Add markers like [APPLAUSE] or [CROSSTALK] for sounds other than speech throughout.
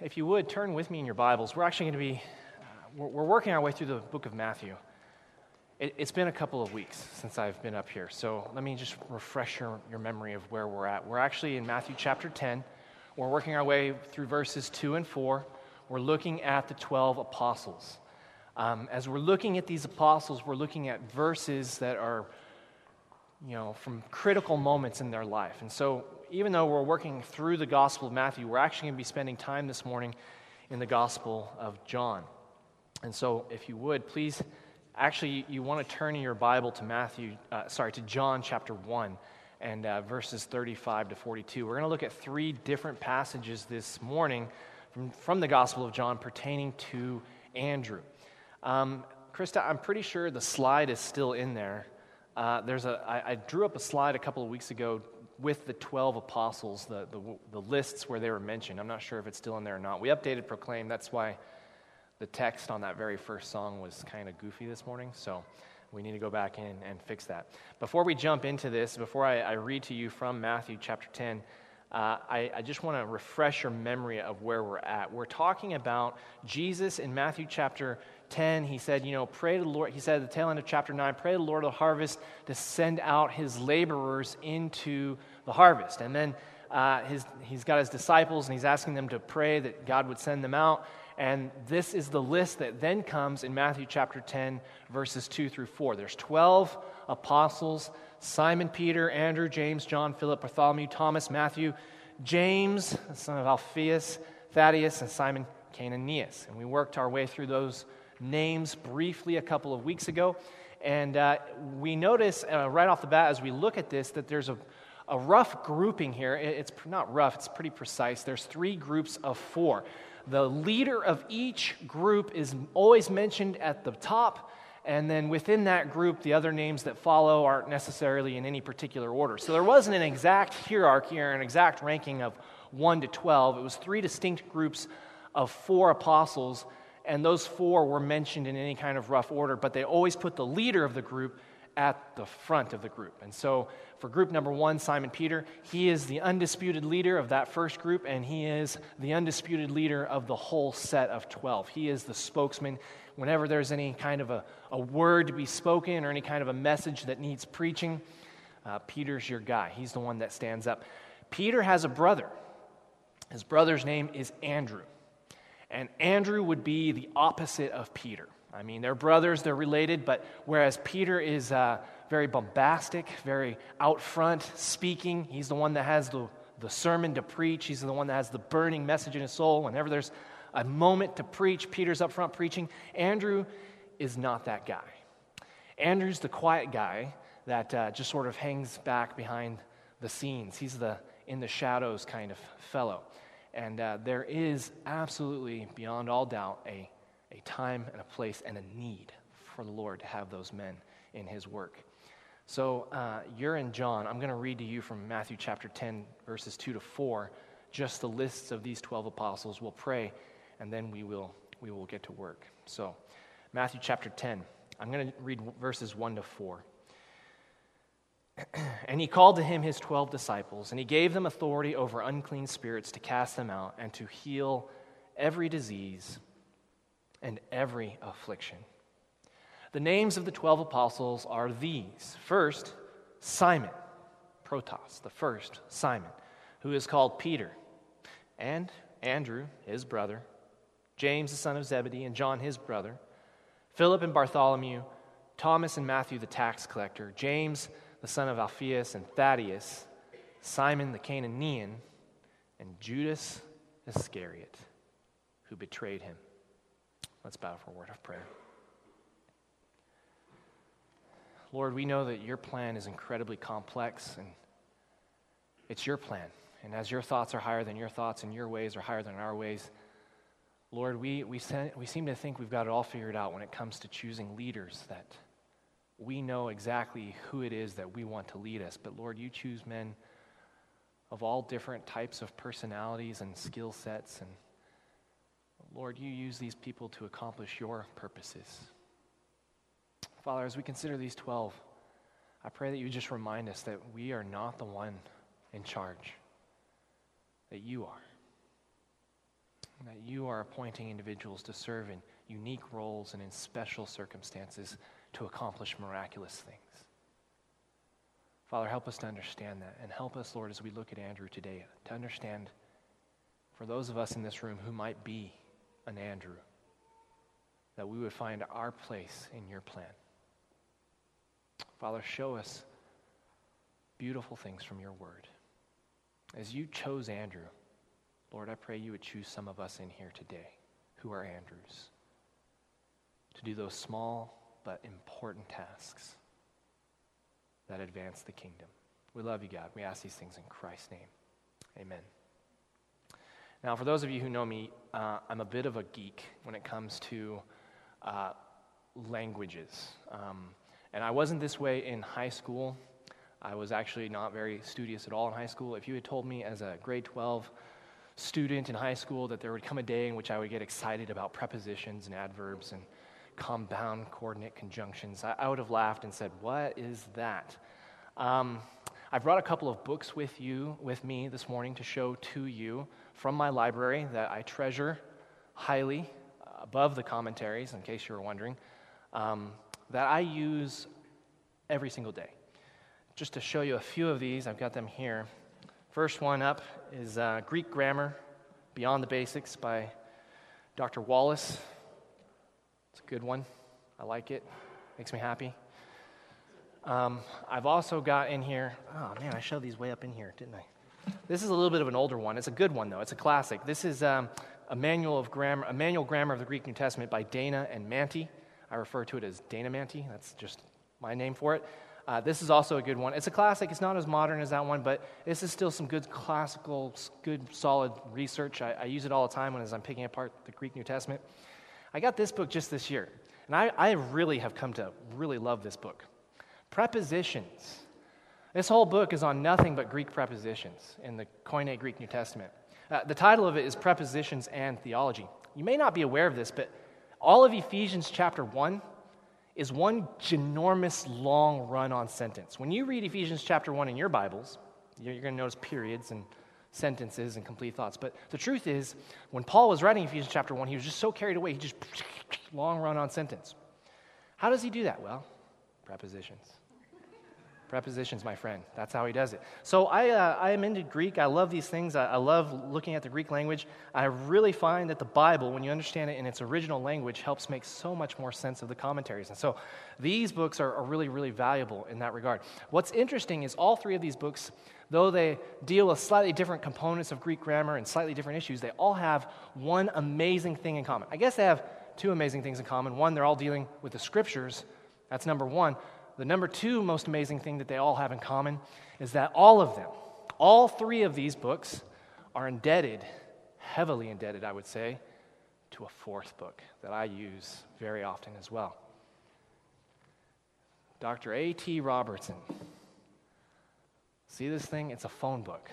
if you would, turn with me in your Bibles. We're actually going to be, uh, we're, we're, working our way through the book of Matthew. It, has been a couple of weeks since I've been up here, so let me just refresh your, your memory of where we're at. We're actually in Matthew chapter 10. We're working our way through verses 2 and 4. We're looking at the 12 apostles. Um, as we're looking at these apostles, we're looking at verses that are, you know, from critical moments in their life. And so even though we're working through the Gospel of Matthew, we're actually going to be spending time this morning in the Gospel of John. And so, if you would, please, actually, you want to turn in your Bible to Matthew, uh, sorry, to John chapter 1 and uh, verses 35 to 42. We're going to look at three different passages this morning from, from the Gospel of John pertaining to Andrew. Um, Krista, I'm pretty sure the slide is still in there. Uh, there's a, I, I drew up a slide a couple of weeks ago with the 12 apostles, the, the, the, lists where they were mentioned. I'm not sure if it's still in there or not. We updated Proclaim. That's why the text on that very first song was kind of goofy this morning. So we need to go back in and fix that. Before we jump into this, before I, I read to you from Matthew chapter 10, uh, I, I, just want to refresh your memory of where we're at. We're talking about Jesus in Matthew chapter 10, he said, You know, pray to the Lord. He said at the tail end of chapter 9, pray to the Lord of the harvest to send out his laborers into the harvest. And then uh, his, he's got his disciples and he's asking them to pray that God would send them out. And this is the list that then comes in Matthew chapter 10, verses 2 through 4. There's 12 apostles Simon Peter, Andrew, James, John, Philip, Bartholomew, Thomas, Matthew, James, the son of Alphaeus, Thaddeus, and Simon Cananaeus. And we worked our way through those names briefly a couple of weeks ago. And uh, we notice uh, right off the bat as we look at this that there's a, a rough grouping here. It's not rough, it's pretty precise. There's three groups of four. The leader of each group is always mentioned at the top, and then within that group, the other names that follow aren't necessarily in any particular order. So there wasn't an exact hierarchy or an exact ranking of 1 to 12. It was three distinct groups of four apostles and those four were mentioned in any kind of rough order, but they always put the leader of the group at the front of the group. And so for group number one, Simon Peter, he is the undisputed leader of that first group, and he is the undisputed leader of the whole set of 12. He is the spokesman. Whenever there's any kind of a, a word to be spoken or any kind of a message that needs preaching, uh, Peter's your guy. He's the one that stands up. Peter has a brother. His brother's name is Andrew. And Andrew would be the opposite of Peter. I mean, they're brothers, they're related, but whereas Peter is uh, very bombastic, very out front speaking, he's the one that has the, the sermon to preach, he's the one that has the burning message in his soul. Whenever there's a moment to preach, Peter's up front preaching. Andrew is not that guy. Andrew's the quiet guy that uh, just sort of hangs back behind the scenes. He's the in the shadows kind of fellow. And uh, there is absolutely, beyond all doubt, a, a time and a place and a need for the Lord to have those men in his work. So uh, you're in John. I'm going to read to you from Matthew chapter 10, verses 2 to 4, just the lists of these 12 apostles. We'll pray, and then we will, we will get to work. So, Matthew chapter 10. I'm going to read verses 1 to 4. [CLEARS THROAT] and he called to him his twelve disciples, and he gave them authority over unclean spirits to cast them out and to heal every disease and every affliction. The names of the twelve apostles are these first, Simon, protos, the first, Simon, who is called Peter, and Andrew, his brother, James, the son of Zebedee, and John, his brother, Philip and Bartholomew, Thomas and Matthew, the tax collector, James, the son of Alphaeus and Thaddeus, Simon the Cananaean, and Judas Iscariot, who betrayed him. Let's bow for a word of prayer. Lord, we know that your plan is incredibly complex and it's your plan. And as your thoughts are higher than your thoughts and your ways are higher than our ways, Lord, we, we, we seem to think we've got it all figured out when it comes to choosing leaders that we know exactly who it is that we want to lead us. But Lord, you choose men of all different types of personalities and skill sets. And Lord, you use these people to accomplish your purposes. Father, as we consider these 12, I pray that you just remind us that we are not the one in charge, that you are. That you are appointing individuals to serve in unique roles and in special circumstances to accomplish miraculous things. Father, help us to understand that. And help us, Lord, as we look at Andrew today, to understand for those of us in this room who might be an Andrew, that we would find our place in your plan. Father, show us beautiful things from your word. As you chose Andrew, Lord, I pray you would choose some of us in here today who are Andrews to do those small but important tasks that advance the kingdom. We love you, God. We ask these things in Christ's name. Amen. Now, for those of you who know me, uh, I'm a bit of a geek when it comes to uh, languages. Um, and I wasn't this way in high school. I was actually not very studious at all in high school. If you had told me as a grade 12 student in high school that there would come a day in which I would get excited about prepositions and adverbs and compound coordinate conjunctions, I, I would have laughed and said, What is that? Um, I brought a couple of books with you, with me this morning to show to you from my library that I treasure highly uh, above the commentaries, in case you were wondering, um, that I use every single day. Just to show you a few of these, I've got them here. First one up is uh, Greek Grammar Beyond the Basics by Dr. Wallace. It's a good one. I like it, makes me happy. Um, I've also got in here, oh man, I shoved these way up in here, didn't I? This is a little bit of an older one. It's a good one, though. It's a classic. This is um, a manual of grammar, a manual grammar of the Greek New Testament by Dana and Mantey. I refer to it as Dana Mantey. That's just my name for it. Uh, this is also a good one. It's a classic. It's not as modern as that one, but this is still some good classical, good, solid research. I, I use it all the time when as I'm picking apart the Greek New Testament. I got this book just this year, and I, I really have come to really love this book. Prepositions. This whole book is on nothing but Greek prepositions in the Koine Greek New Testament. Uh, the title of it is Prepositions and Theology. You may not be aware of this, but all of Ephesians chapter 1 is one ginormous long run on sentence. When you read Ephesians chapter 1 in your Bibles, you're going to notice periods and sentences and complete thoughts. But the truth is, when Paul was writing Ephesians chapter 1, he was just so carried away, he just long run on sentence. How does he do that? Well, prepositions. Prepositions, my friend. That's how he does it. So I, uh, I am into Greek. I love these things. I, I, love looking at the Greek language. I really find that the Bible, when you understand it in its original language, helps make so much more sense of the commentaries. And so these books are, are really, really valuable in that regard. What's interesting is all three of these books, though they deal with slightly different components of Greek grammar and slightly different issues, they all have one amazing thing in common. I guess they have two amazing things in common. One, they're all dealing with the scriptures. That's number one. The number two most amazing thing that they all have in common is that all of them, all three of these books, are indebted, heavily indebted, I would say, to a fourth book that I use very often as well. Dr. A.T. Robertson. See this thing? It's a phone book.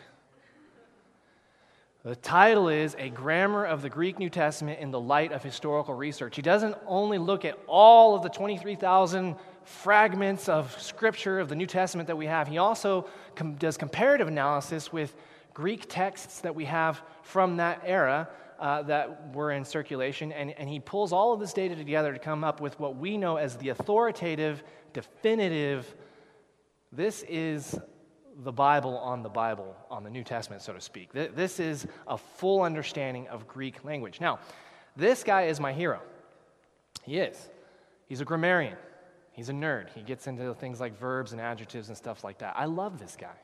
The title is A Grammar of the Greek New Testament in the Light of Historical Research. He doesn't only look at all of the 23,000 fragments of scripture of the New Testament that we have, he also com- does comparative analysis with Greek texts that we have from that era uh, that were in circulation, and, and he pulls all of this data together to come up with what we know as the authoritative, definitive, this is the Bible on the Bible, on the New Testament, so to speak. This is a full understanding of Greek language. Now, this guy is my hero. He is. He's a grammarian. He's a nerd. He gets into things like verbs and adjectives and stuff like that. I love this guy.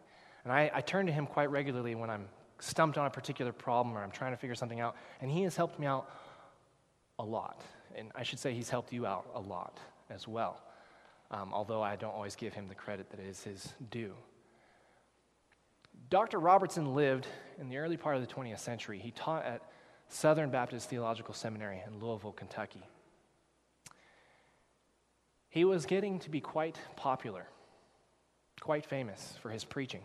And I, I turn to him quite regularly when I'm stumped on a particular problem or I'm trying to figure something out. And he has helped me out a lot. And I should say he's helped you out a lot as well. Um, although I don't always give him the credit that is his due. Dr. Robertson lived in the early part of the 20th century. He taught at Southern Baptist Theological Seminary in Louisville, Kentucky. He was getting to be quite popular, quite famous for his preaching.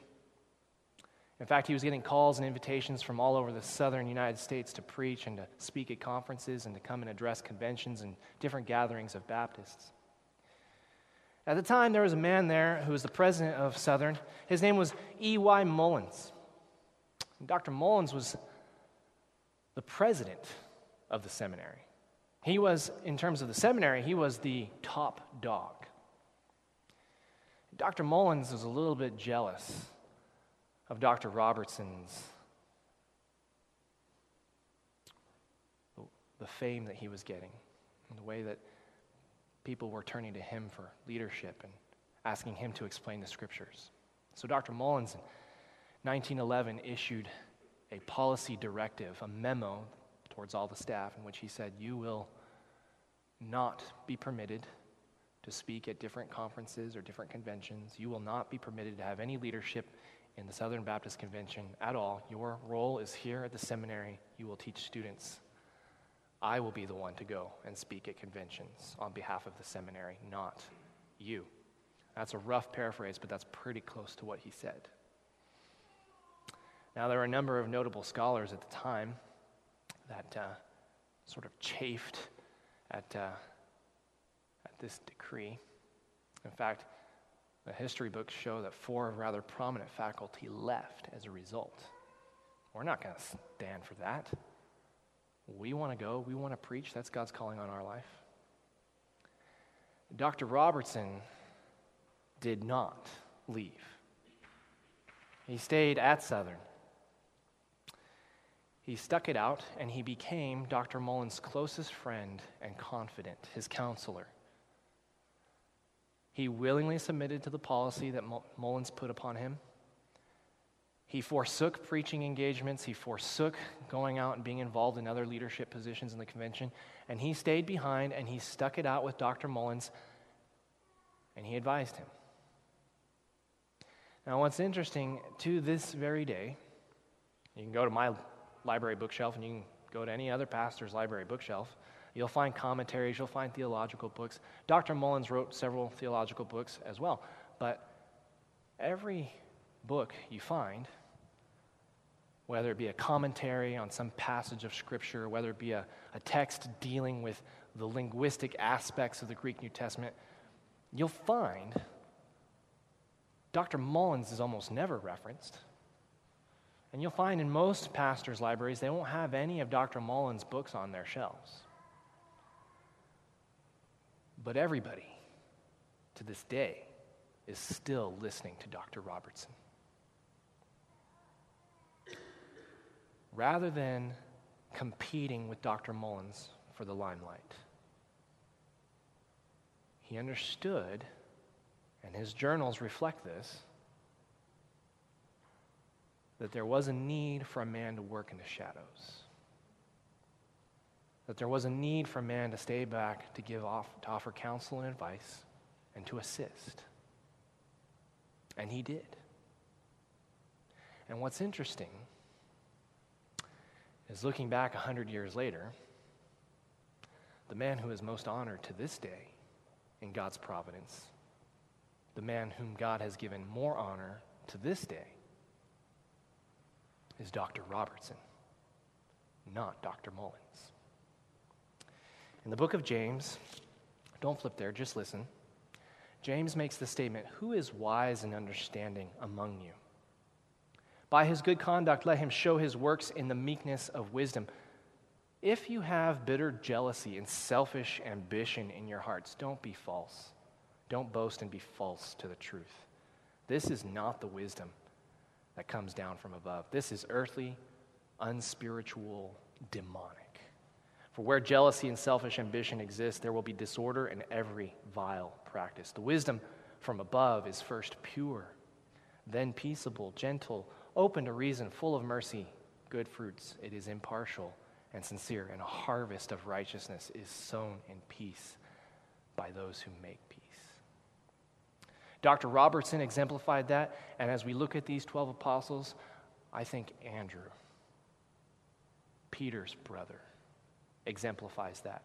In fact, he was getting calls and invitations from all over the southern United States to preach and to speak at conferences and to come and address conventions and different gatherings of Baptists. At the time, there was a man there who was the president of Southern. His name was E.Y. Mullins. Dr. Mullins was the president of the seminary. He was, in terms of the seminary, he was the top dog. Dr. Mullins was a little bit jealous of Dr. Robertson's the fame that he was getting and the way that people were turning to him for leadership and asking him to explain the scriptures. So Dr. Mullins in 1911 issued a policy directive, a memo towards all the staff in which he said, You will not be permitted to speak at different conferences or different conventions. You will not be permitted to have any leadership in the Southern Baptist Convention at all. Your role is here at the seminary. You will teach students. I will be the one to go and speak at conventions on behalf of the seminary, not you. That's a rough paraphrase, but that's pretty close to what he said. Now, there were a number of notable scholars at the time that uh, sort of chafed at, uh, at this decree. In fact, the history books show that four rather prominent faculty left as a result. We're not going to stand for that. We want to go, we want to preach. That's God's calling on our life. Dr. Robertson did not leave, he stayed at Southern. He stuck it out and he became Dr. Mullins' closest friend and confidant, his counselor. He willingly submitted to the policy that Mullins put upon him. He forsook preaching engagements. He forsook going out and being involved in other leadership positions in the convention. And he stayed behind and he stuck it out with Dr. Mullins and he advised him. Now, what's interesting to this very day, you can go to my library bookshelf, and you can go to any other pastor's library bookshelf. You'll find commentaries, you'll find theological books. Dr. Mullins wrote several theological books as well. But every book you find, whether it be a commentary on some passage of Scripture, whether it be a, a text dealing with the linguistic aspects of the Greek New Testament, you'll find Dr. Mullins is almost never referenced. And you'll find in most pastors' libraries, they won't have any of Dr. Mullins' books on their shelves. But everybody to this day is still listening to Dr. Robertson. Rather than competing with Dr. Mullins for the limelight, he understood, and his journals reflect this that there was a need for a man to work in the shadows. That there was a need for a man to stay back to give off to offer counsel and advice and to assist. And he did. And what's interesting is looking back a hundred years later, the man who is most honored to this day in God's providence, the man whom God has given more honor to this day, is Dr. Robertson, not Dr. Mullins. In the book of James, don't flip there, just listen. James makes the statement Who is wise and understanding among you? By his good conduct, let him show his works in the meekness of wisdom. If you have bitter jealousy and selfish ambition in your hearts, don't be false. Don't boast and be false to the truth. This is not the wisdom that comes down from above. This is earthly, unspiritual, demonic. For where jealousy and selfish ambition exist, there will be disorder in every vile practice. The wisdom from above is first pure, then peaceable, gentle, open to reason, full of mercy, good fruits. It is impartial and sincere, and a harvest of righteousness is sown in peace by those who make peace. Dr. Robertson exemplified that. And as we look at these 12 apostles, I think Andrew, Peter's brother, exemplifies that.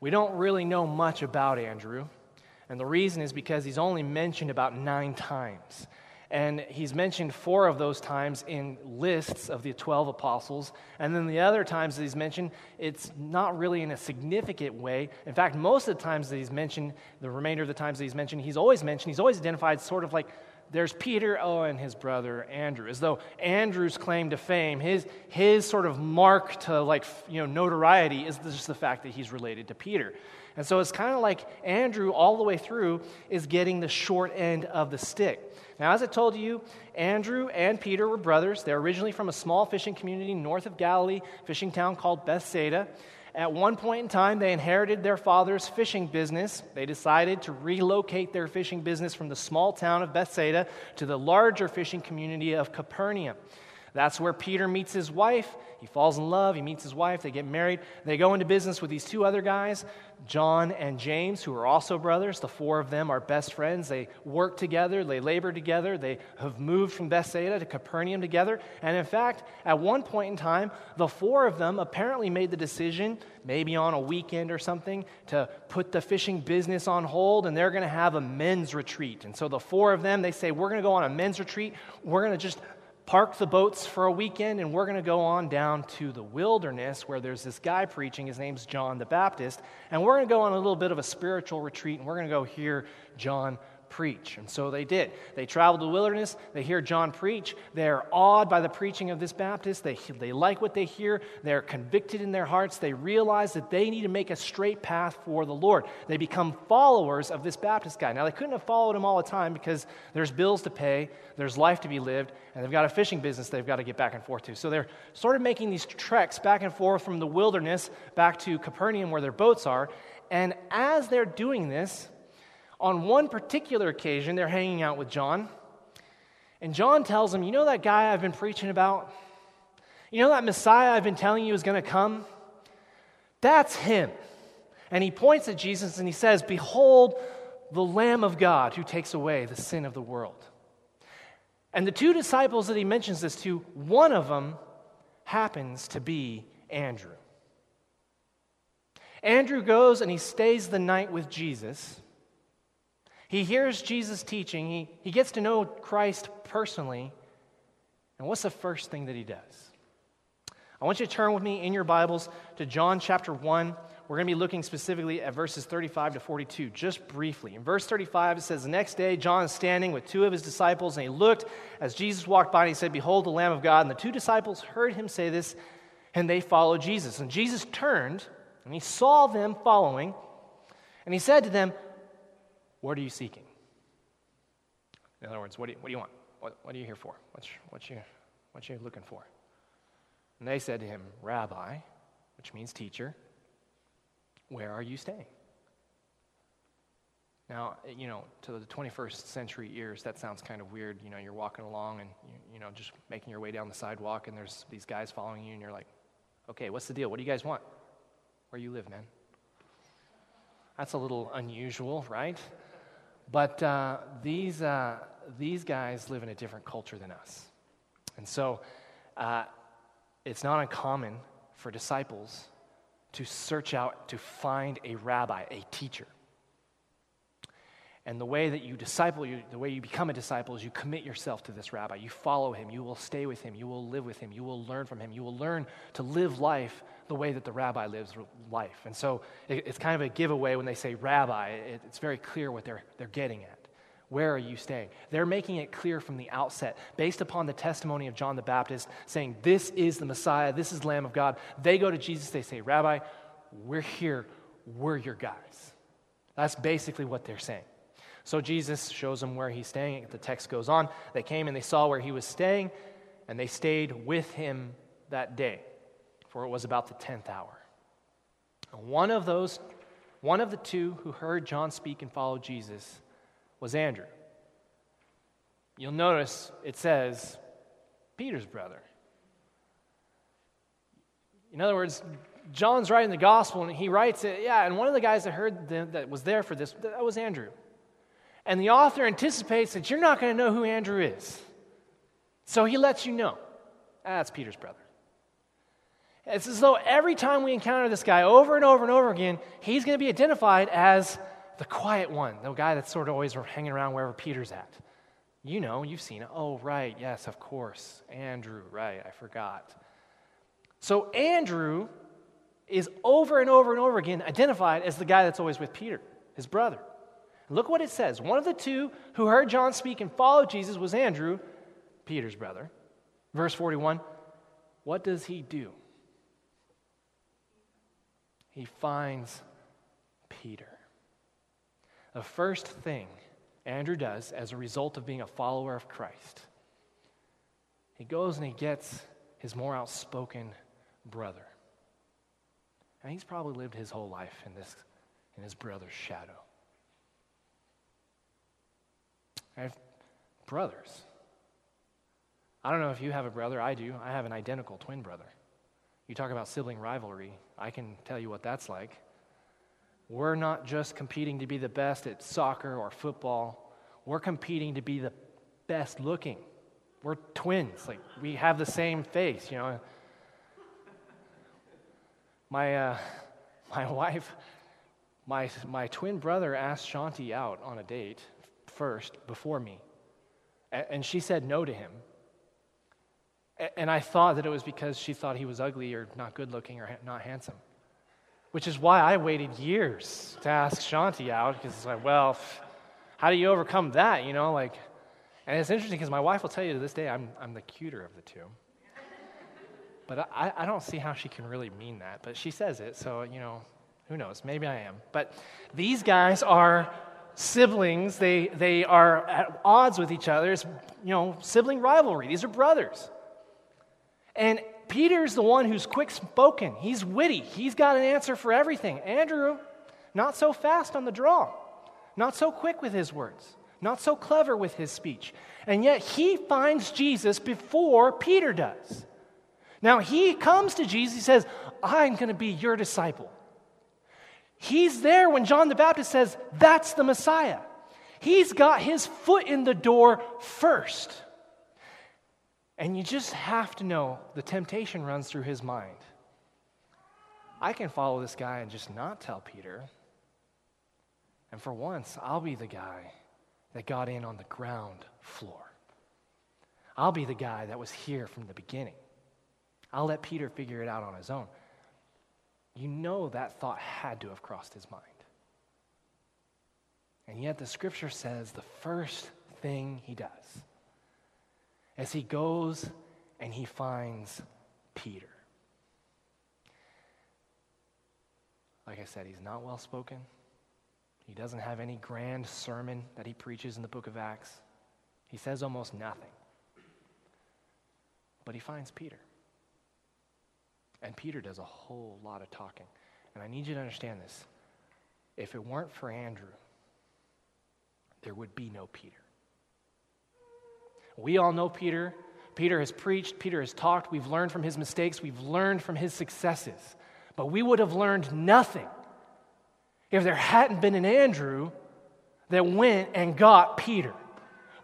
We don't really know much about Andrew. And the reason is because he's only mentioned about nine times. And he's mentioned four of those times in lists of the 12 apostles. And then the other times that he's mentioned, it's not really in a significant way. In fact, most of the times that he's mentioned, the remainder of the times that he's mentioned, he's always mentioned, he's always identified sort of like there's Peter, oh, and his brother Andrew, as though Andrew's claim to fame, his, his sort of mark to like, you know, notoriety is just the fact that he's related to Peter. And so it's kind of like Andrew, all the way through, is getting the short end of the stick. Now, as I told you, Andrew and Peter were brothers. They're originally from a small fishing community north of Galilee, fishing town called Bethsaida. At one point in time, they inherited their father's fishing business. They decided to relocate their fishing business from the small town of Bethsaida to the larger fishing community of Capernaum. That's where Peter meets his wife. He falls in love. He meets his wife. They get married. They go into business with these two other guys, John and James, who are also brothers. The four of them are best friends. They work together. They labor together. They have moved from Bethsaida to Capernaum together. And in fact, at one point in time, the four of them apparently made the decision, maybe on a weekend or something, to put the fishing business on hold and they're going to have a men's retreat. And so the four of them, they say, We're going to go on a men's retreat. We're going to just park the boats for a weekend and we're going to go on down to the wilderness where there's this guy preaching. His name's John the Baptist. And we're going to go on a little bit of a spiritual retreat and we're going to go hear John preach. And so they did. They traveled the wilderness. They hear John preach. They're awed by the preaching of this Baptist. They, they like what they hear. They're convicted in their hearts. They realize that they need to make a straight path for the Lord. They become followers of this Baptist guy. Now, they couldn't have followed him all the time because there's bills to pay, there's life to be lived, and they've got a fishing business they've got to get back and forth to. So they're sort of making these treks back and forth from the wilderness back to Capernaum where their boats are. And as they're doing this, on one particular occasion, they're hanging out with John. And John tells them, You know that guy I've been preaching about? You know that Messiah I've been telling you is going to come? That's him. And he points at Jesus and he says, Behold, the Lamb of God who takes away the sin of the world. And the two disciples that he mentions this to, one of them happens to be Andrew. Andrew goes and he stays the night with Jesus. He hears Jesus teaching, he, he gets to know Christ personally. And what's the first thing that he does? I want you to turn with me in your Bibles to John chapter 1. We're going to be looking specifically at verses 35 to 42, just briefly. In verse 35, it says, The next day, John is standing with two of his disciples, and he looked as Jesus walked by, and he said, Behold, the Lamb of God. And the two disciples heard him say this, and they followed Jesus. And Jesus turned, and he saw them following, and he said to them, what are you seeking? In other words, what do you, what do you want? What, what are you here for? What's, what, you, what you looking for? And they said to him, Rabbi, which means teacher, where are you staying? Now, you know, to the 21st century ears, that sounds kind of weird. You know, you're walking along and, you, you know, just making your way down the sidewalk, and there's these guys following you, and you're like, okay, what's the deal? What do you guys want? Where you live, man? That's a little unusual, right? But uh, these, uh, these guys live in a different culture than us. And so uh, it's not uncommon for disciples to search out to find a rabbi, a teacher. And the way that you disciple, you, the way you become a disciple is you commit yourself to this rabbi. You follow him. You will stay with him. You will live with him. You will learn from him. You will learn to live life the way that the rabbi lives life. And so it, it's kind of a giveaway when they say rabbi. It, it's very clear what they're, they're getting at. Where are you staying? They're making it clear from the outset, based upon the testimony of John the Baptist, saying, This is the Messiah, this is the Lamb of God. They go to Jesus, they say, Rabbi, we're here, we're your guys. That's basically what they're saying. So Jesus shows them where he's staying. The text goes on. They came and they saw where he was staying, and they stayed with him that day for it was about the 10th hour. One of those, one of the two who heard John speak and followed Jesus was Andrew. You'll notice it says Peter's brother. In other words, John's writing the gospel and he writes it, yeah, and one of the guys that heard that was there for this, that was Andrew. And the author anticipates that you're not going to know who Andrew is. So he lets you know. That's Peter's brother. It's as though every time we encounter this guy over and over and over again, he's going to be identified as the quiet one, the guy that's sort of always hanging around wherever Peter's at. You know, you've seen it. Oh, right, yes, of course. Andrew, right, I forgot. So, Andrew is over and over and over again identified as the guy that's always with Peter, his brother. Look what it says. One of the two who heard John speak and followed Jesus was Andrew, Peter's brother. Verse 41 What does he do? He finds Peter. The first thing Andrew does as a result of being a follower of Christ, he goes and he gets his more outspoken brother. And he's probably lived his whole life in this in his brother's shadow. I have brothers. I don't know if you have a brother. I do. I have an identical twin brother. You talk about sibling rivalry. I can tell you what that's like. We're not just competing to be the best at soccer or football, we're competing to be the best looking. We're twins. Like, we have the same face, you know. My, uh, [LAUGHS] my wife, my, my twin brother asked Shanti out on a date first before me. And she said no to him. And I thought that it was because she thought he was ugly or not good looking or not handsome. Which is why I waited years to ask Shanti out, because it's like, well, how do you overcome that, you know? Like, and it's interesting because my wife will tell you to this day I'm, I'm the cuter of the two. But I, I don't see how she can really mean that. But she says it, so, you know, who knows? Maybe I am. But these guys are siblings. They, they are at odds with each other. It's, you know, sibling rivalry. These are brothers. And Peter's the one who's quick spoken. He's witty. He's got an answer for everything. Andrew, not so fast on the draw, not so quick with his words, not so clever with his speech. And yet he finds Jesus before Peter does. Now he comes to Jesus, he says, I'm going to be your disciple. He's there when John the Baptist says, That's the Messiah. He's got his foot in the door first. And you just have to know the temptation runs through his mind. I can follow this guy and just not tell Peter. And for once, I'll be the guy that got in on the ground floor. I'll be the guy that was here from the beginning. I'll let Peter figure it out on his own. You know that thought had to have crossed his mind. And yet the scripture says the first thing he does as he goes and he finds Peter. Like I said, he's not well spoken. He doesn't have any grand sermon that he preaches in the book of Acts. He says almost nothing. But he finds Peter. And Peter does a whole lot of talking. And I need you to understand this. If it weren't for Andrew, there would be no Peter. We all know Peter. Peter has preached, Peter has talked. We've learned from his mistakes, we've learned from his successes. But we would have learned nothing if there hadn't been an Andrew that went and got Peter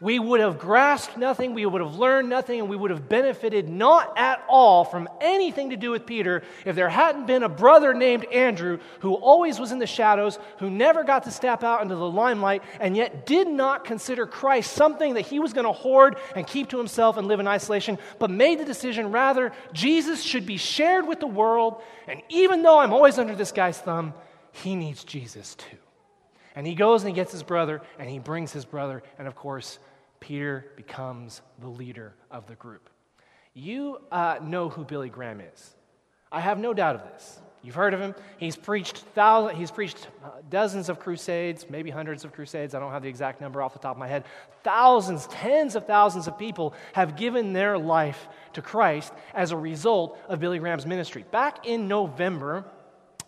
we would have grasped nothing, we would have learned nothing, and we would have benefited not at all from anything to do with Peter if there hadn't been a brother named Andrew who always was in the shadows, who never got to step out into the limelight, and yet did not consider Christ something that he was going to hoard and keep to himself and live in isolation, but made the decision rather, Jesus should be shared with the world, and even though I'm always under this guy's thumb, he needs Jesus too. And he goes and he gets his brother, and he brings his brother, and of course, Peter becomes the leader of the group. You uh, know who Billy Graham is. I have no doubt of this. You've heard of him. He's preached, thousands, he's preached uh, dozens of crusades, maybe hundreds of crusades. I don't have the exact number off the top of my head. Thousands, tens of thousands of people have given their life to Christ as a result of Billy Graham's ministry. Back in November,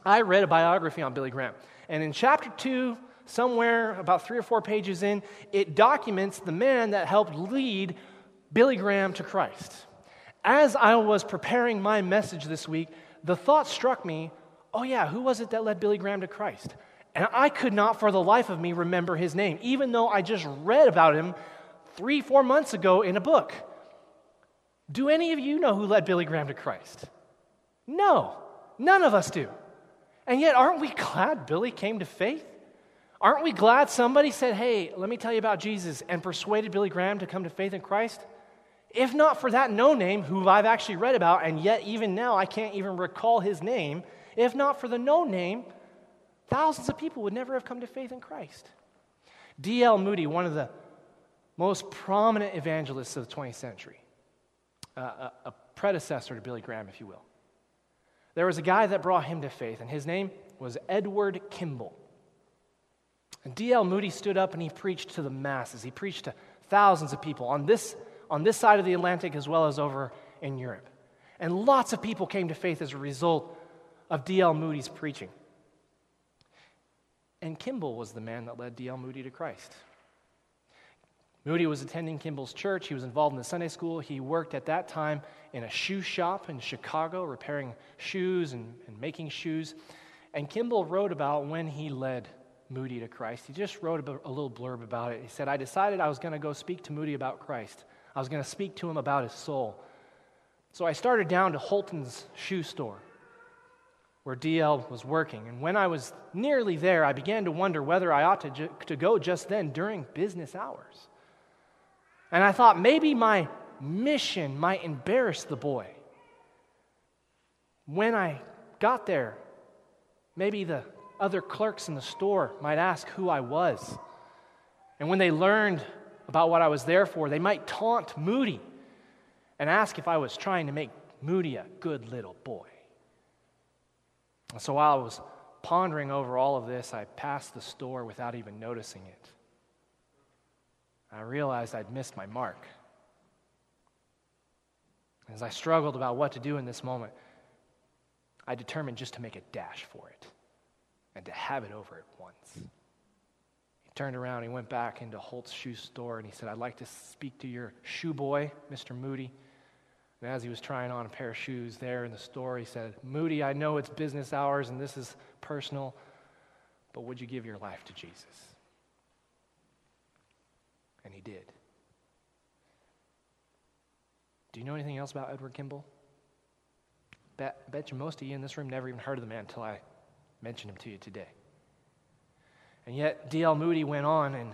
I read a biography on Billy Graham. And in chapter 2, somewhere about three or four pages in, it documents the man that helped lead Billy Graham to Christ. As I was preparing my message this week, the thought struck me oh, yeah, who was it that led Billy Graham to Christ? And I could not for the life of me remember his name, even though I just read about him three, four months ago in a book. Do any of you know who led Billy Graham to Christ? No, none of us do. And yet, aren't we glad Billy came to faith? Aren't we glad somebody said, Hey, let me tell you about Jesus and persuaded Billy Graham to come to faith in Christ? If not for that no name, who I've actually read about, and yet even now I can't even recall his name, if not for the no name, thousands of people would never have come to faith in Christ. D.L. Moody, one of the most prominent evangelists of the 20th century, uh, a, a predecessor to Billy Graham, if you will. There was a guy that brought him to faith, and his name was Edward Kimball. And D.L. Moody stood up and he preached to the masses. He preached to thousands of people on this, on this side of the Atlantic as well as over in Europe. And lots of people came to faith as a result of D.L. Moody's preaching. And Kimball was the man that led D.L. Moody to Christ. Moody was attending Kimball's church. He was involved in the Sunday school. He worked at that time in a shoe shop in Chicago, repairing shoes and, and making shoes. And Kimball wrote about when he led Moody to Christ. He just wrote a, little blurb about it. He said, I decided I was going to go speak to Moody about Christ. I was going to speak to him about his soul. So I started down to Holton's shoe store where DL was working. And when I was nearly there, I began to wonder whether I ought to, ju- to go just then during business hours. And I thought maybe my mission might embarrass the boy. When I got there, maybe the other clerks in the store might ask who I was. And when they learned about what I was there for, they might taunt Moody and ask if I was trying to make Moody a good little boy. And so while I was pondering over all of this, I passed the store without even noticing it. I realized I'd missed my mark. As I struggled about what to do in this moment, I determined just to make a dash for it and to have it over at once. He turned around, he went back into Holt's shoe store, and he said, I'd like to speak to your shoe boy, Mr. Moody. And as he was trying on a pair of shoes there in the store, he said, Moody, I know it's business hours and this is personal, but would you give your life to Jesus? And he did. Do you know anything else about Edward Kimball? Bet, bet you most of you in this room never even heard of the man until I mention him to you today. And yet, D.L. Moody went on, and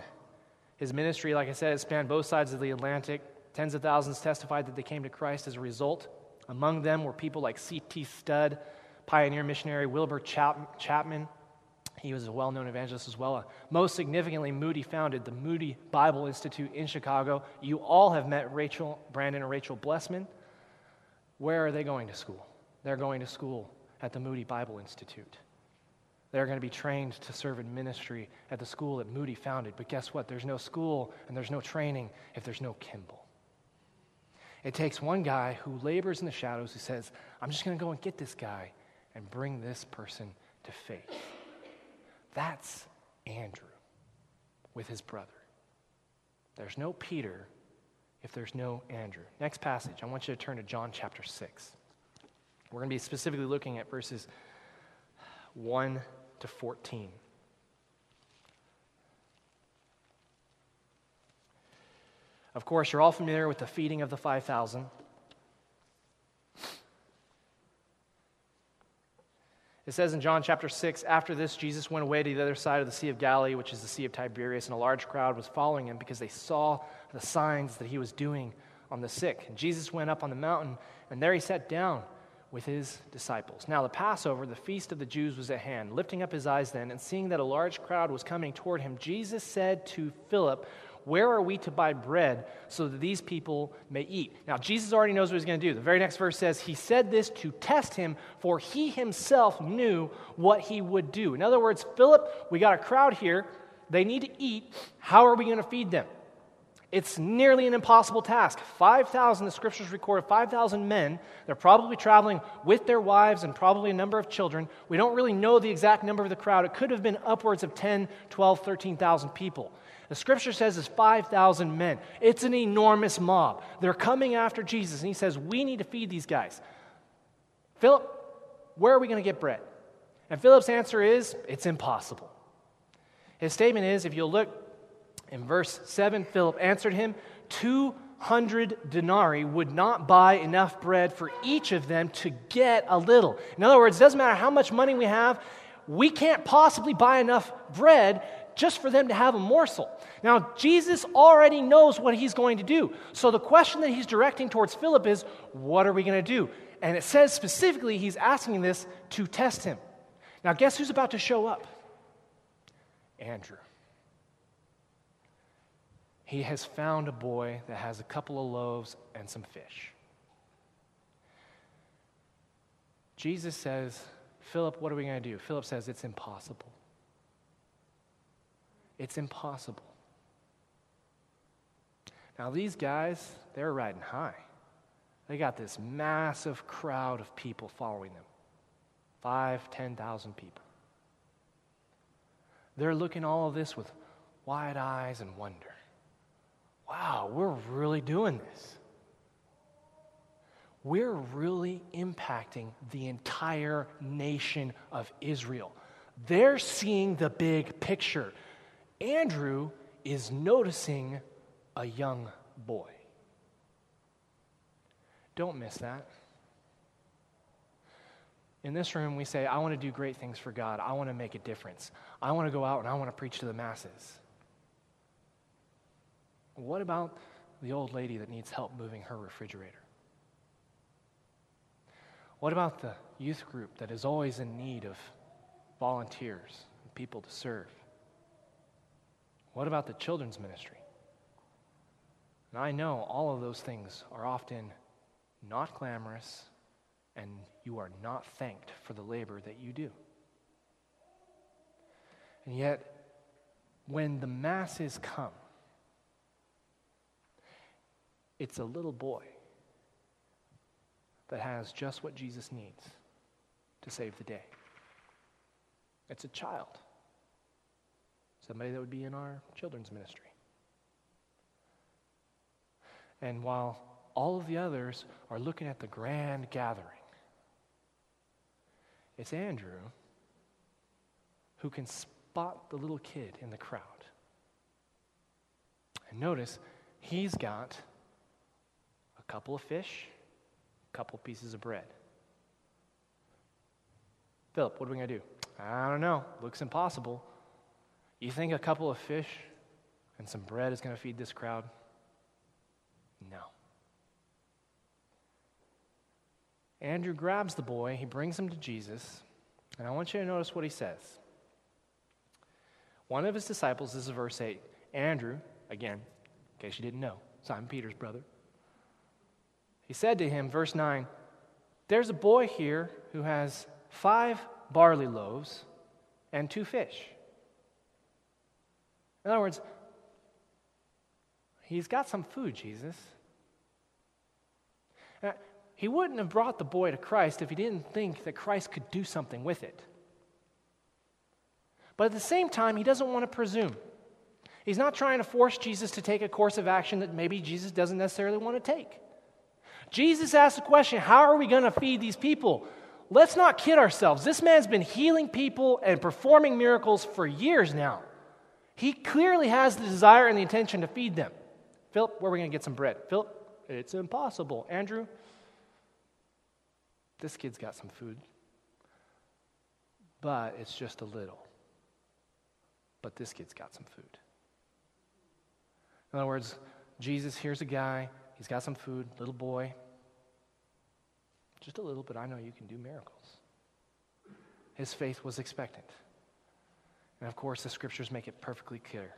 his ministry, like I said, it spanned both sides of the Atlantic. Tens of thousands testified that they came to Christ as a result. Among them were people like C.T. Studd, pioneer missionary Wilbur Chap- Chapman. He was a well known evangelist as well. Most significantly, Moody founded the Moody Bible Institute in Chicago. You all have met Rachel, Brandon, and Rachel Blessman. Where are they going to school? They're going to school at the Moody Bible Institute. They're going to be trained to serve in ministry at the school that Moody founded. But guess what? There's no school and there's no training if there's no Kimball. It takes one guy who labors in the shadows who says, I'm just going to go and get this guy and bring this person to faith. That's Andrew with his brother. There's no Peter if there's no Andrew. Next passage, I want you to turn to John chapter 6. We're going to be specifically looking at verses 1 to 14. Of course, you're all familiar with the feeding of the 5,000. It says in John chapter 6 After this, Jesus went away to the other side of the Sea of Galilee, which is the Sea of Tiberias, and a large crowd was following him because they saw the signs that he was doing on the sick. And Jesus went up on the mountain, and there he sat down with his disciples. Now, the Passover, the feast of the Jews, was at hand. Lifting up his eyes then, and seeing that a large crowd was coming toward him, Jesus said to Philip, Where are we to buy bread so that these people may eat? Now, Jesus already knows what he's going to do. The very next verse says, He said this to test him, for he himself knew what he would do. In other words, Philip, we got a crowd here. They need to eat. How are we going to feed them? It's nearly an impossible task. 5,000, the scriptures record 5,000 men. They're probably traveling with their wives and probably a number of children. We don't really know the exact number of the crowd. It could have been upwards of 10, 12, 13,000 people. The scripture says it's 5,000 men. It's an enormous mob. They're coming after Jesus, and he says, We need to feed these guys. Philip, where are we going to get bread? And Philip's answer is, It's impossible. His statement is, if you'll look in verse 7, Philip answered him, 200 denarii would not buy enough bread for each of them to get a little. In other words, it doesn't matter how much money we have, we can't possibly buy enough bread just for them to have a morsel. Now, Jesus already knows what he's going to do. So the question that he's directing towards Philip is, what are we going to do? And it says specifically he's asking this to test him. Now, guess who's about to show up? Andrew. He has found a boy that has a couple of loaves and some fish. Jesus says, Philip, what are we going to do? Philip says, It's impossible. It's impossible. Now, these guys, they're riding high. They got this massive crowd of people following them five, 10,000 people. They're looking all of this with wide eyes and wonder. Wow, we're really doing this. We're really impacting the entire nation of Israel. They're seeing the big picture. Andrew is noticing a young boy. Don't miss that. In this room, we say, I want to do great things for God. I want to make a difference. I want to go out and I want to preach to the masses. What about the old lady that needs help moving her refrigerator? What about the youth group that is always in need of volunteers and people to serve? What about the children's ministry? And I know all of those things are often not glamorous, and you are not thanked for the labor that you do. And yet, when the masses come, it's a little boy that has just what Jesus needs to save the day. It's a child, somebody that would be in our children's ministry. And while all of the others are looking at the grand gathering, it's Andrew who can spot the little kid in the crowd. And notice, he's got a couple of fish, a couple pieces of bread. Philip, what are we going to do? I don't know. Looks impossible. You think a couple of fish and some bread is going to feed this crowd? No. Andrew grabs the boy, he brings him to Jesus, and I want you to notice what he says. One of his disciples, this is verse 8, Andrew, again, in case you didn't know, Simon Peter's brother, he said to him, verse 9, There's a boy here who has five barley loaves and two fish. In other words, he's got some food, Jesus. Now, he wouldn't have brought the boy to Christ if he didn't think that Christ could do something with it. But at the same time, he doesn't want to presume. He's not trying to force Jesus to take a course of action that maybe Jesus doesn't necessarily want to take. Jesus asked the question How are we going to feed these people? Let's not kid ourselves. This man's been healing people and performing miracles for years now. He clearly has the desire and the intention to feed them. Philip, where are we going to get some bread? Philip, it's impossible. Andrew, this kid's got some food, but it's just a little. But this kid's got some food. In other words, Jesus, here's a guy, he's got some food, little boy. Just a little, but I know you can do miracles. His faith was expectant. And of course, the scriptures make it perfectly clear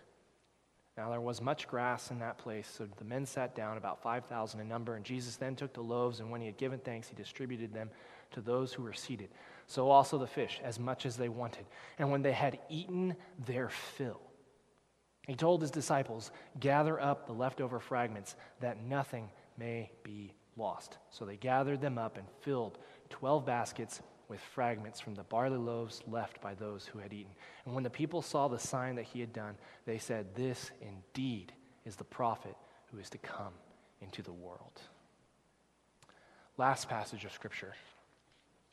now there was much grass in that place, so the men sat down, about 5,000 in number, and Jesus then took the loaves, and when he had given thanks, he distributed them to those who were seated. So also the fish, as much as they wanted. And when they had eaten their fill, he told his disciples, Gather up the leftover fragments, that nothing may be lost. So they gathered them up and filled 12 baskets with fragments from the barley loaves left by those who had eaten. And when the people saw the sign that he had done, they said, This indeed is the prophet who is to come into the world. Last passage of scripture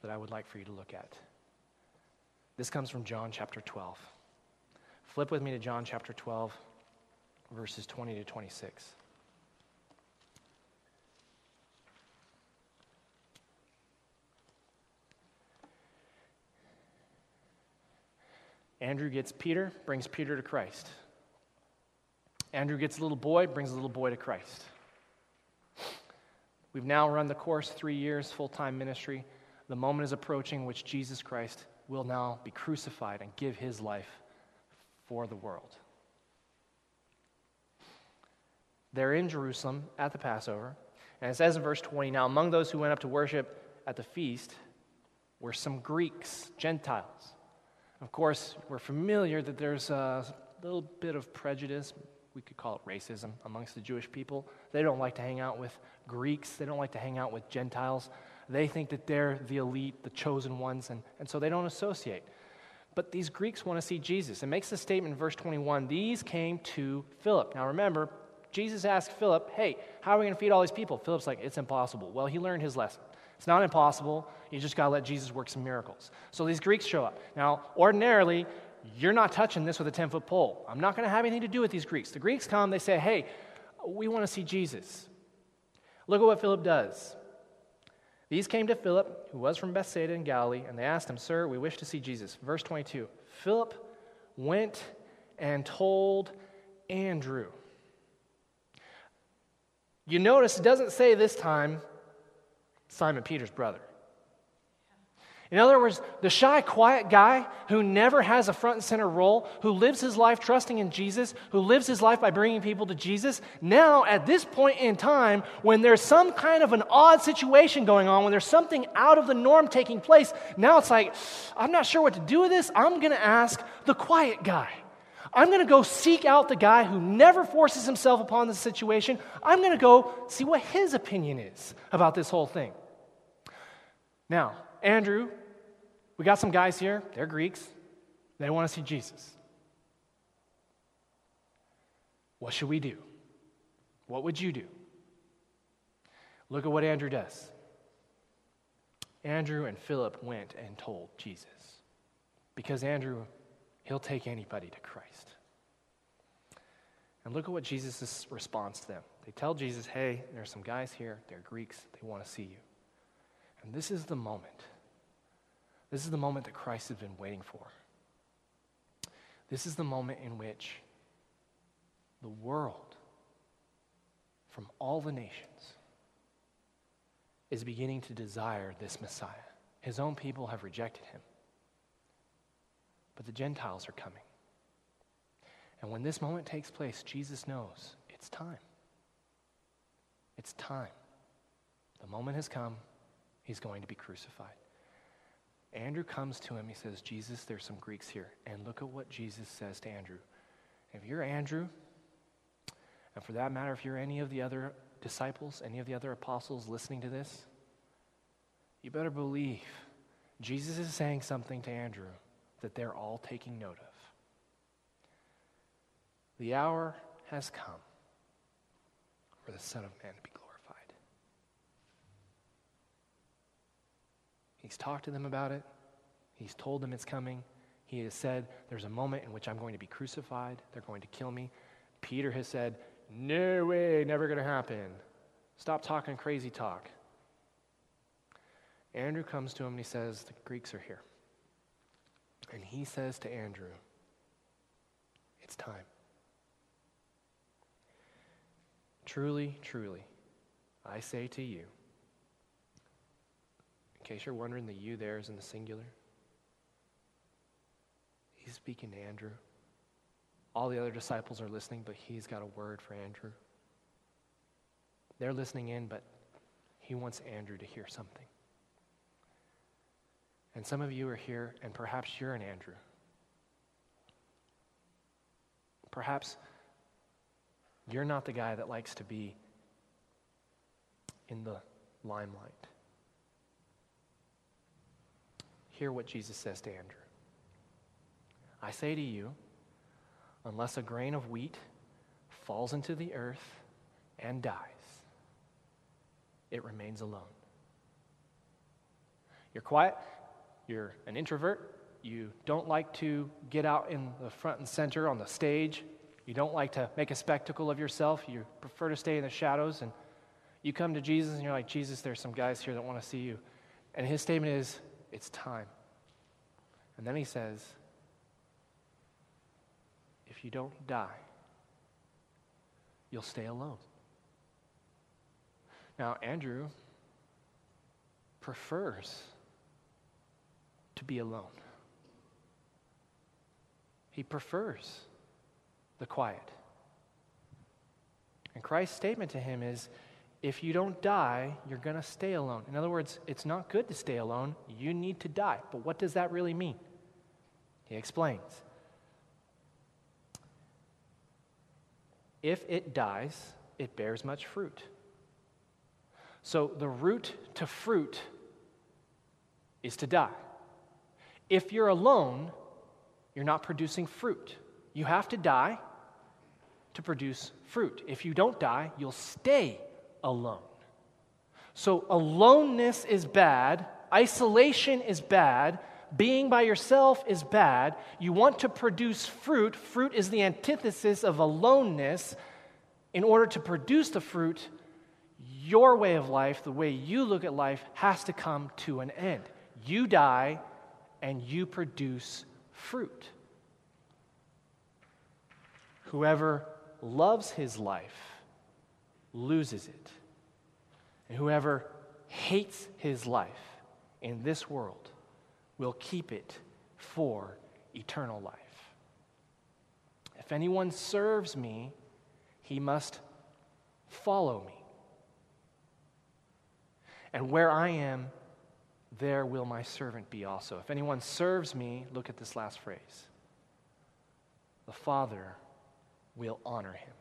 that I would like for you to look at. This comes from John chapter 12. Flip with me to John chapter 12, verses 20 to 26. Andrew gets Peter, brings Peter to Christ. Andrew gets a little boy, brings a little boy to Christ. We've now run the course three years, full time ministry. The moment is approaching which Jesus Christ will now be crucified and give his life for the world. They're in Jerusalem at the Passover. And it says in verse 20 Now, among those who went up to worship at the feast were some Greeks, Gentiles. Of course, we're familiar that there's a little bit of prejudice, we could call it racism, amongst the Jewish people. They don't like to hang out with Greeks, they don't like to hang out with Gentiles. They think that they're the elite, the chosen ones, and, and so they don't associate. But these Greeks want to see Jesus. It makes the statement in verse 21 these came to Philip. Now remember, Jesus asked Philip, Hey, how are we going to feed all these people? Philip's like, It's impossible. Well, he learned his lesson. It's not impossible. You just got to let Jesus work some miracles. So these Greeks show up. Now, ordinarily, you're not touching this with a 10 foot pole. I'm not going to have anything to do with these Greeks. The Greeks come, they say, Hey, we want to see Jesus. Look at what Philip does. These came to Philip, who was from Bethsaida in Galilee, and they asked him, Sir, we wish to see Jesus. Verse 22 Philip went and told Andrew. You notice it doesn't say this time Simon Peter's brother. In other words, the shy, quiet guy who never has a front and center role, who lives his life trusting in Jesus, who lives his life by bringing people to Jesus, now at this point in time, when there's some kind of an odd situation going on, when there's something out of the norm taking place, now it's like, I'm not sure what to do with this. I'm going to ask the quiet guy. I'm going to go seek out the guy who never forces himself upon the situation. I'm going to go see what his opinion is about this whole thing. Now, Andrew, we got some guys here. They're Greeks. They want to see Jesus. What should we do? What would you do? Look at what Andrew does. Andrew and Philip went and told Jesus. Because Andrew, he'll take anybody to Christ. And look at what Jesus' response to them. They tell Jesus, hey, there's some guys here. They're Greeks. They want to see you. And this is the moment this is the moment that Christ has been waiting for. This is the moment in which the world, from all the nations, is beginning to desire this Messiah. His own people have rejected him, but the Gentiles are coming. And when this moment takes place, Jesus knows it's time. It's time. The moment has come, he's going to be crucified. Andrew comes to him. He says, Jesus, there's some Greeks here. And look at what Jesus says to Andrew. If you're Andrew, and for that matter, if you're any of the other disciples, any of the other apostles listening to this, you better believe Jesus is saying something to Andrew that they're all taking note of. The hour has come for the Son of Man to be He's talked to them about it. He's told them it's coming. He has said, There's a moment in which I'm going to be crucified. They're going to kill me. Peter has said, No way, never going to happen. Stop talking crazy talk. Andrew comes to him and he says, The Greeks are here. And he says to Andrew, It's time. Truly, truly, I say to you, in case you're wondering, the you there is in the singular. He's speaking to Andrew. All the other disciples are listening, but he's got a word for Andrew. They're listening in, but he wants Andrew to hear something. And some of you are here, and perhaps you're an Andrew. Perhaps you're not the guy that likes to be in the limelight hear what Jesus says to Andrew. I say to you, unless a grain of wheat falls into the earth and dies, it remains alone. You're quiet, you're an introvert, you don't like to get out in the front and center on the stage, you don't like to make a spectacle of yourself, you prefer to stay in the shadows, and you come to Jesus and you're like, Jesus, there's some guys here that want to see you. And his statement is, it's time. And then he says, if you don't die, you'll stay alone. Now, Andrew prefers to be alone. He prefers the quiet. And Christ's statement to him is if you don't die, you're going to stay alone. In other words, it's not good to stay alone. You need to die. But what does that really mean? He explains. If it dies, it bears much fruit. So the root to fruit is to die. If you're alone, you're not producing fruit. You have to die to produce fruit. If you don't die, you'll stay alone. So aloneness is bad, isolation is bad, being by yourself is bad. You want to produce fruit. Fruit is the antithesis of aloneness. In order to produce the fruit, your way of life, the way you look at life, has to come to an end. You die and you produce fruit. Whoever loves his life loses it. And whoever hates his life in this world will keep it for eternal life. If anyone serves me, he must follow me. And where I am, there will my servant be also. If anyone serves me, look at this last phrase the Father will honor him.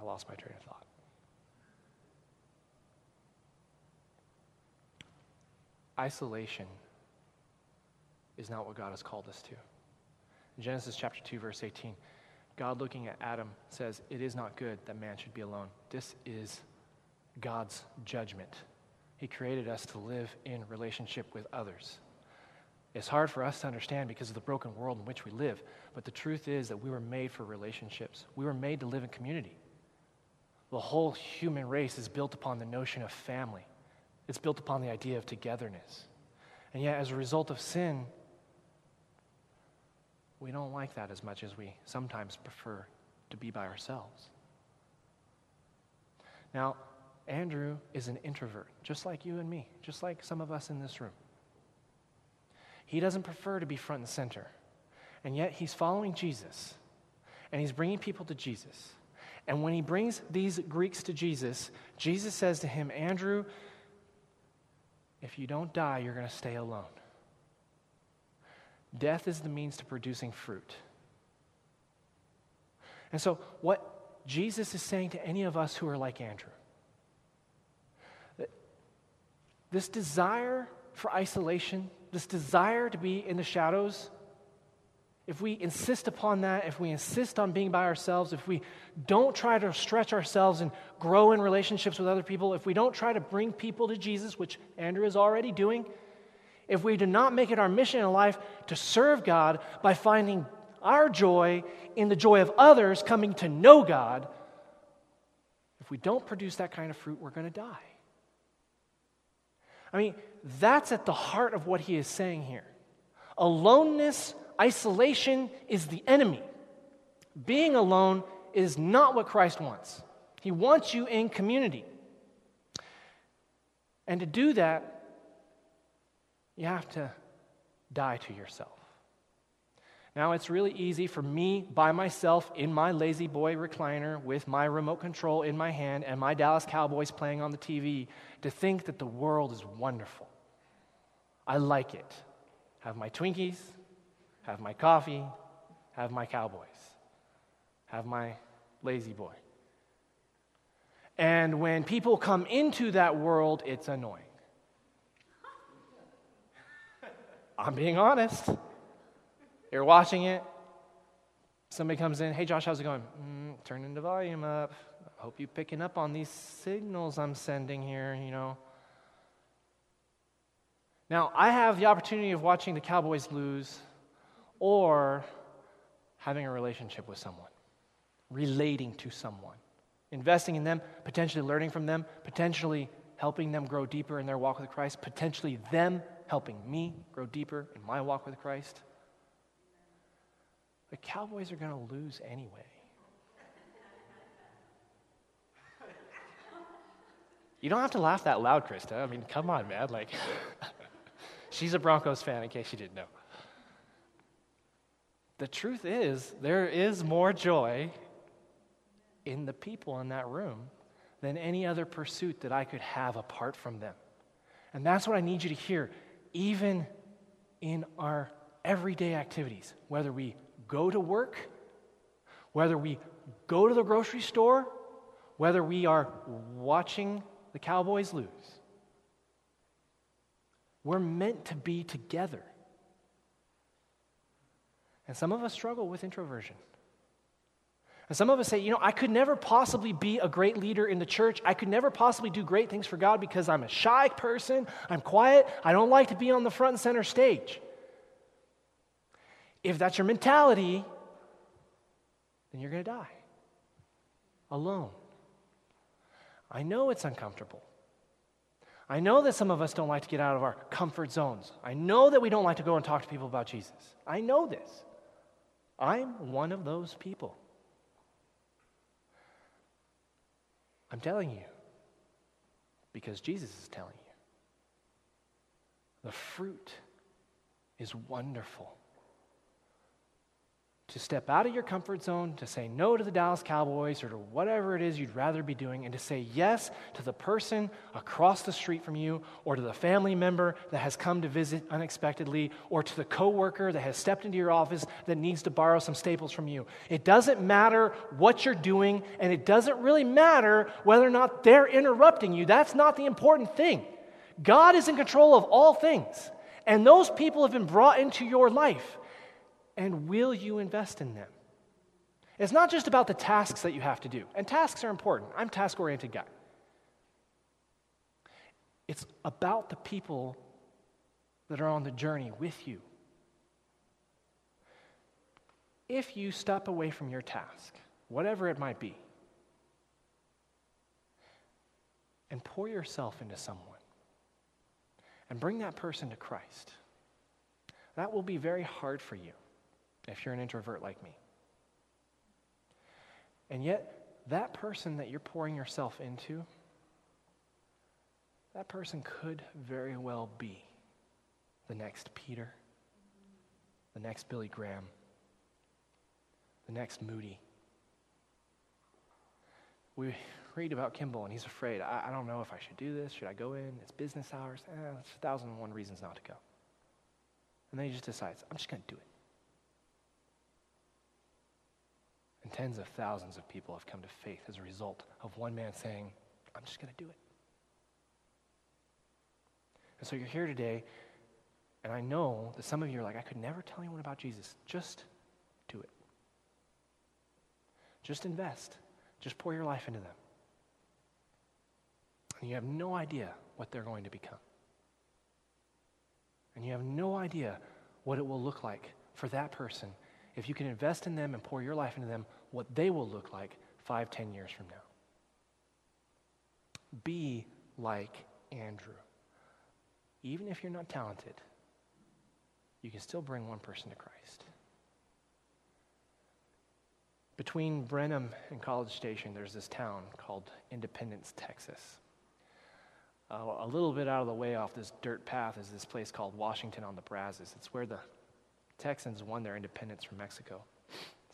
I lost my train of thought. Isolation is not what God has called us to. In Genesis chapter 2, verse 18, God looking at Adam says, It is not good that man should be alone. This is God's judgment. He created us to live in relationship with others. It's hard for us to understand because of the broken world in which we live, but the truth is that we were made for relationships. We were made to live in community. The whole human race is built upon the notion of family. It's built upon the idea of togetherness. And yet, as a result of sin, we don't like that as much as we sometimes prefer to be by ourselves. Now, Andrew is an introvert, just like you and me, just like some of us in this room. He doesn't prefer to be front and center. And yet, he's following Jesus, and he's bringing people to Jesus. And when he brings these Greeks to Jesus, Jesus says to him, Andrew, if you don't die, you're going to stay alone. Death is the means to producing fruit. And so, what Jesus is saying to any of us who are like Andrew, this desire for isolation, this desire to be in the shadows, if we insist upon that, if we insist on being by ourselves, if we don't try to stretch ourselves and grow in relationships with other people, if we don't try to bring people to Jesus, which Andrew is already doing, if we do not make it our mission in life to serve God by finding our joy in the joy of others coming to know God, if we don't produce that kind of fruit, we're going to die. I mean, that's at the heart of what he is saying here. Aloneness Isolation is the enemy. Being alone is not what Christ wants. He wants you in community. And to do that, you have to die to yourself. Now, it's really easy for me by myself in my lazy boy recliner with my remote control in my hand and my Dallas Cowboys playing on the TV to think that the world is wonderful. I like it. Have my Twinkies, have my coffee, have my cowboys, have my lazy boy. And when people come into that world, it's annoying. [LAUGHS] I'm being honest. You're watching it. Somebody comes in, hey Josh, how's it going? Mm, turning the volume up. I hope you're picking up on these signals I'm sending here, you know. Now, I have the opportunity of watching the Cowboys lose or having a relationship with someone, relating to someone, investing in them, potentially learning from them, potentially helping them grow deeper in their walk with Christ, potentially them helping me grow deeper in my walk with Christ. the Cowboys are going to lose anyway. You don't have to laugh that loud, Krista. I mean, come on, man. Like, [LAUGHS] she's a Broncos fan, in case you didn't know. The truth is, there is more joy in the people in that room than any other pursuit that I could have apart from them. And that's what I need you to hear, even in our everyday activities, whether we go to work, whether we go to the grocery store, whether we are watching the Cowboys lose. We're meant to be together. And some of us struggle with introversion. And some of us say, you know, I could never possibly be a great leader in the church. I could never possibly do great things for God because I'm a shy person. I'm quiet. I don't like to be on the front and center stage. If that's your mentality, then you're going to die alone. I know it's uncomfortable. I know that some of us don't like to get out of our comfort zones. I know that we don't like to go and talk to people about Jesus. I know this. I'm one of those people. I'm telling you because Jesus is telling you. The fruit is wonderful to step out of your comfort zone, to say no to the Dallas Cowboys or to whatever it is you'd rather be doing, and to say yes to the person across the street from you, or to the family member that has come to visit unexpectedly, or to the coworker that has stepped into your office that needs to borrow some staples from you. It doesn't matter what you're doing, and it doesn't really matter whether or not they're interrupting you. That's not the important thing. God is in control of all things, and those people have been brought into your life and will you invest in them? It's not just about the tasks that you have to do, and tasks are important. I'm a task oriented guy. It's about the people that are on the journey with you. If you step away from your task, whatever it might be, and pour yourself into someone and bring that person to Christ, that will be very hard for you if you're an introvert like me. And yet, that person that you're pouring yourself into, that person could very well be the next Peter, the next Billy Graham, the next Moody. We read about Kimball, and he's afraid. I, I, don't know if I should do this. Should I go in? It's business hours. Eh, it's a thousand and one reasons not to go. And then he just decides, I'm just going to do it. And tens of thousands of people have come to faith as a result of one man saying, I'm just going to do it. And so you're here today, and I know that some of you are like, I could never tell anyone about Jesus. Just do it. Just invest. Just pour your life into them. And you have no idea what they're going to become. And you have no idea what it will look like for that person if you can invest in them and pour your life into them what they will look like five, ten years from now. Be like Andrew. Even if you're not talented, you can still bring one person to Christ. Between Brenham and College Station, there's this town called Independence, Texas. Uh, a little bit out of the way off this dirt path is this place called Washington on the Brazos. It's where the Texans won their independence from Mexico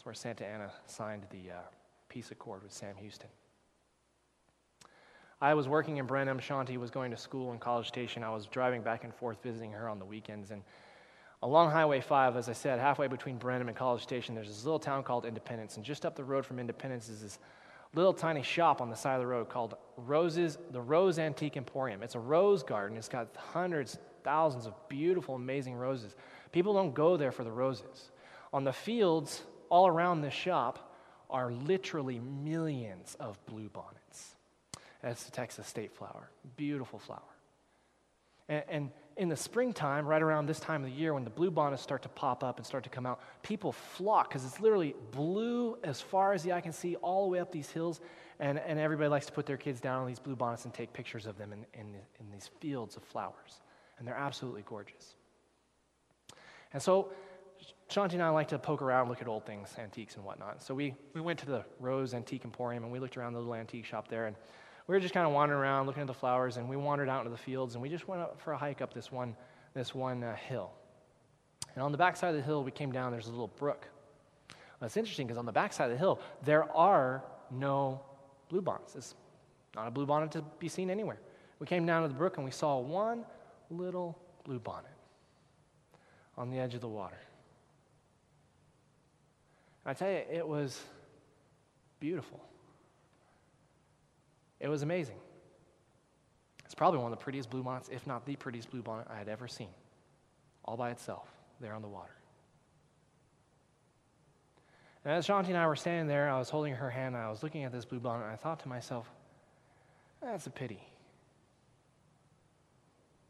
where Santa Anna signed the uh, peace accord with Sam Houston. I was working in Brenham. Shanti was going to school in College Station. I was driving back and forth visiting her on the weekends. And along Highway 5, as I said, halfway between Brenham and College Station, there's this little town called Independence. And just up the road from Independence is this little tiny shop on the side of the road called Roses, the Rose Antique Emporium. It's a rose garden. It's got hundreds, thousands of beautiful, amazing roses. People don't go there for the roses. On the fields all around this shop are literally millions of bluebonnets. That's the Texas state flower. Beautiful flower. And, and, in the springtime, right around this time of the year, when the bluebonnets start to pop up and start to come out, people flock because it's literally blue as far as the eye can see all the way up these hills. And, and everybody likes to put their kids down on these bluebonnets and take pictures of them in, in, in these fields of flowers. And they're absolutely gorgeous. And so Shanti and I like to poke around, look at old things, antiques and whatnot. So we, we went to the Rose Antique Emporium and we looked around the little antique shop there. And we were just kind of wandering around, looking at the flowers. And we wandered out into the fields and we just went up for a hike up this one, this one uh, hill. And on the backside of the hill, we came down, there's a little brook. Well, it's interesting because on the backside of the hill, there are no bluebonnets. It's not a bluebonnet to be seen anywhere. We came down to the brook and we saw one little bluebonnet on the edge of the water. I tell you, it was beautiful. It was amazing. It's probably one of the prettiest blue bluebonnets, if not the prettiest bluebonnet I had ever seen, all by itself, there on the water. And as Shanti and I were standing there, I was holding her hand, and I was looking at this bluebonnet, and I thought to myself, that's a pity.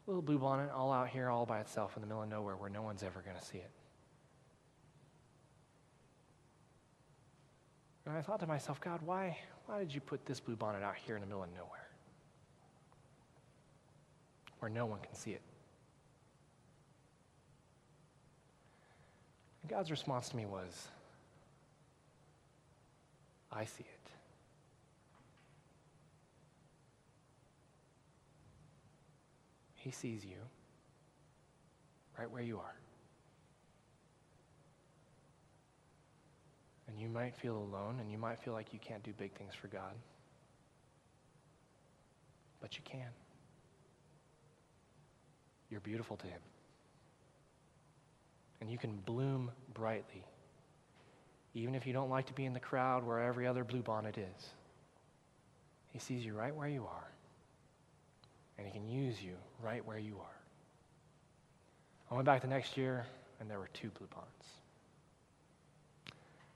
Little bluebonnet all out here, all by itself in the middle of nowhere where no one's ever going to see it. And I thought to myself, God, why, why did you put this bluebonnet out here in the middle of nowhere? Where no one can see it. And God's response to me was, I see it. He sees you right where you are. And you might feel alone and you might feel like you can't do big things for God. But you can. You're beautiful to Him. And you can bloom brightly, even if you don't like to be in the crowd where every other bluebonnet is. He sees you right where you are, and He can use you right where you are. I went back the next year, and there were two bluebonnets.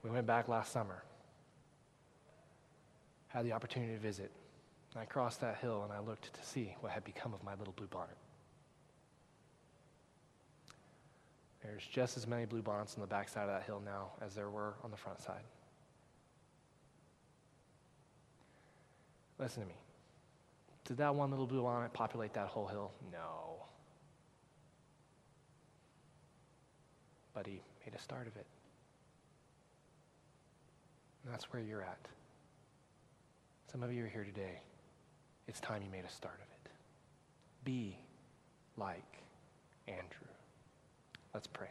We went back last summer, had the opportunity to visit. I crossed that hill and I looked to see what had become of my little bluebonnet. There's just as many bluebonnets on the backside of that hill now as there were on the front side. Listen to me. Did that one little bluebonnet populate that whole hill? No. But he made a start of it. That's where you're at. Some of you are here today. It's time you made a start of it. Be like Andrew. Let's pray.